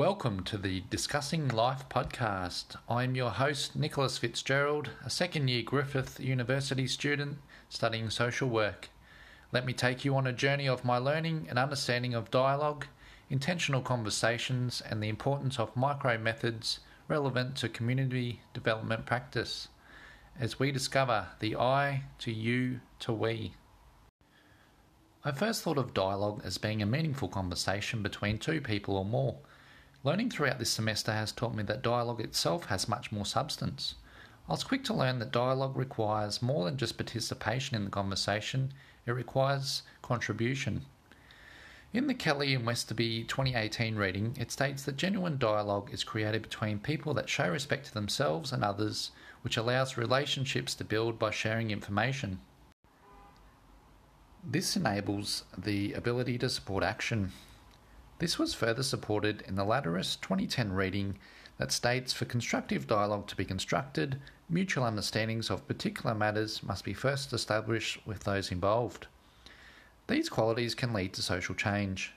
Welcome to the Discussing Life podcast. I'm your host, Nicholas Fitzgerald, a second year Griffith University student studying social work. Let me take you on a journey of my learning and understanding of dialogue, intentional conversations, and the importance of micro methods relevant to community development practice as we discover the I to you to we. I first thought of dialogue as being a meaningful conversation between two people or more Learning throughout this semester has taught me that dialogue itself has much more substance. I was quick to learn that dialogue requires more than just participation in the conversation, it requires contribution. In the Kelly and Westoby 2018 reading, it states that genuine dialogue is created between people that show respect to themselves and others, which allows relationships to build by sharing information. This enables the ability to support action. This was further supported in the Latteris 2010 reading that states for constructive dialogue to be constructed, mutual understandings of particular matters must be first established with those involved. These qualities can lead to social change.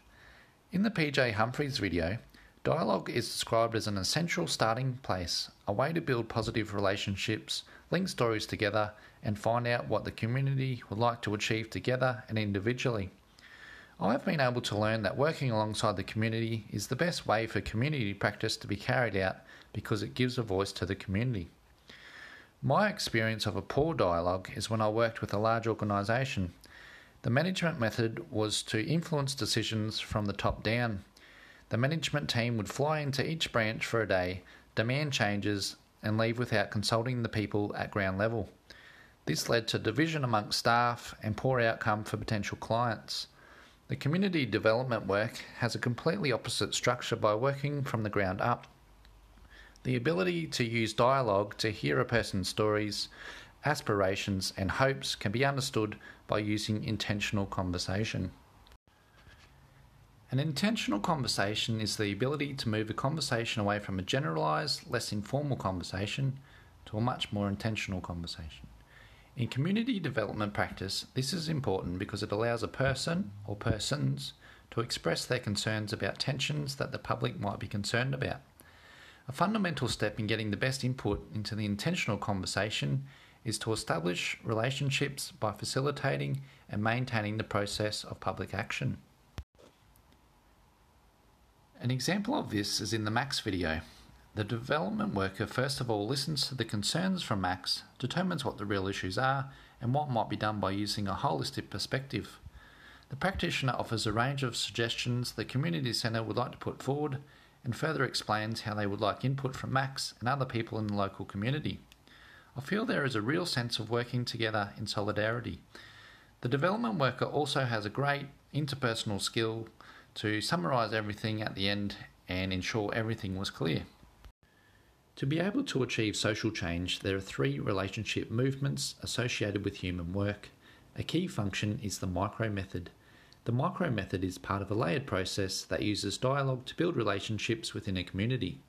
In the PJ Humphreys video, dialogue is described as an essential starting place, a way to build positive relationships, link stories together, and find out what the community would like to achieve together and individually. I've been able to learn that working alongside the community is the best way for community practice to be carried out because it gives a voice to the community. My experience of a poor dialogue is when I worked with a large organisation. The management method was to influence decisions from the top down. The management team would fly into each branch for a day, demand changes, and leave without consulting the people at ground level. This led to division amongst staff and poor outcome for potential clients. The community development work has a completely opposite structure by working from the ground up. The ability to use dialogue to hear a person's stories, aspirations, and hopes can be understood by using intentional conversation. An intentional conversation is the ability to move a conversation away from a generalized, less informal conversation to a much more intentional conversation. In community development practice, this is important because it allows a person or persons to express their concerns about tensions that the public might be concerned about. A fundamental step in getting the best input into the intentional conversation is to establish relationships by facilitating and maintaining the process of public action. An example of this is in the Max video. The development worker first of all listens to the concerns from Max, determines what the real issues are, and what might be done by using a holistic perspective. The practitioner offers a range of suggestions the community centre would like to put forward and further explains how they would like input from Max and other people in the local community. I feel there is a real sense of working together in solidarity. The development worker also has a great interpersonal skill to summarise everything at the end and ensure everything was clear. To be able to achieve social change, there are three relationship movements associated with human work. A key function is the micro method. The micro method is part of a layered process that uses dialogue to build relationships within a community.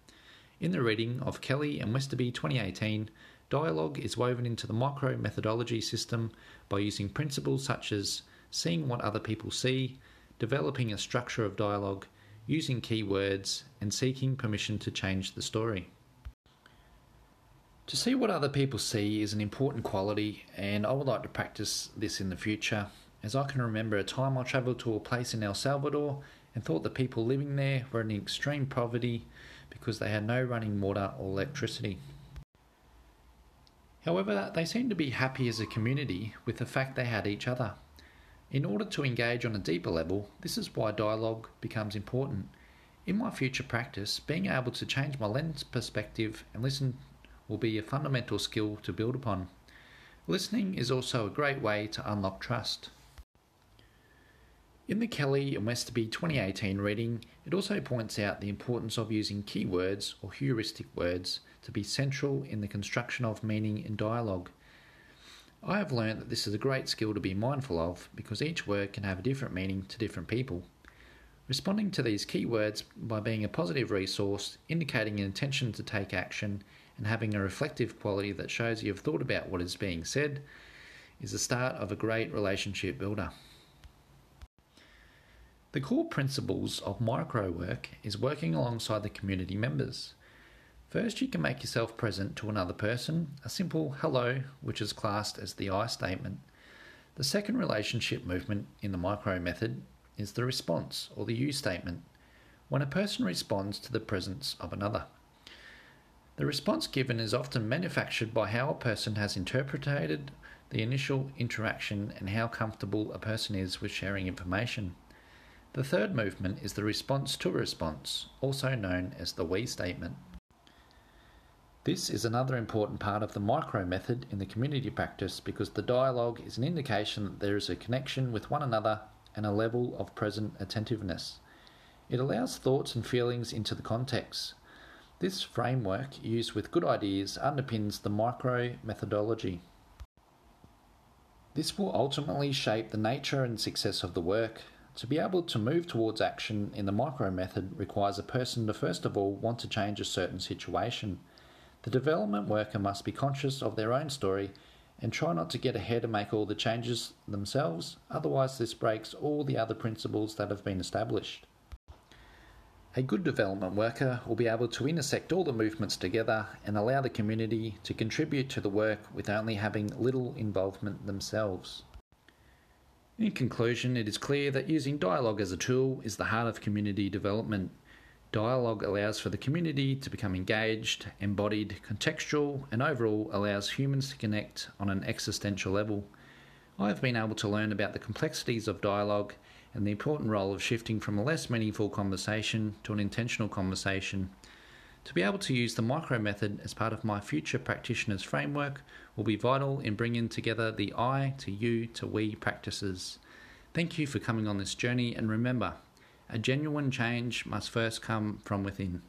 In the reading of Kelly and Westoby 2018, dialogue is woven into the micro methodology system by using principles such as seeing what other people see, developing a structure of dialogue, using keywords, and seeking permission to change the story. To see what other people see is an important quality, and I would like to practice this in the future, as I can remember a time I travelled to a place in El Salvador and thought the people living there were in extreme poverty because they had no running water or electricity. However, they seemed to be happy as a community with the fact they had each other. In order to engage on a deeper level, this is why dialogue becomes important. In my future practice, being able to change my lens perspective and listen will be a fundamental skill to build upon. Listening is also a great way to unlock trust. In the Kelly and Westoby 2018 reading, it also points out the importance of using keywords or heuristic words to be central in the construction of meaning in dialogue. I have learned that this is a great skill to be mindful of because each word can have a different meaning to different people. Responding to these keywords by being a positive resource, indicating an intention to take action, and having a reflective quality that shows you've thought about what is being said is the start of a great relationship builder. The core principles of micro work is working alongside the community members. First, you can make yourself present to another person, a simple hello, which is classed as the I statement. The second relationship movement in the micro method is the response or the you statement, when a person responds to the presence of another. The response given is often manufactured by how a person has interpreted the initial interaction and how comfortable a person is with sharing information. The third movement is the response to a response, also known as the we statement. This is another important part of the micro method in the community practice because the dialogue is an indication that there is a connection with one another and a level of present attentiveness. It allows thoughts and feelings into the context. This framework, used with good ideas, underpins the micro methodology. This will ultimately shape the nature and success of the work, to be able to move towards action in the micro method requires a person to first of all want to change a certain situation. The development worker must be conscious of their own story and try not to get ahead and make all the changes themselves, otherwise, this breaks all the other principles that have been established. A good development worker will be able to intersect all the movements together and allow the community to contribute to the work with only having little involvement themselves. In conclusion, it is clear that using dialogue as a tool is the heart of community development. Dialogue allows for the community to become engaged, embodied, contextual, and overall allows humans to connect on an existential level. I have been able to learn about the complexities of dialogue and the important role of shifting from a less meaningful conversation to an intentional conversation to be able to use the micro method as part of my future practitioners framework will be vital in bringing together the I to you to we practices. Thank you for coming on this journey, and remember, a genuine change must first come from within.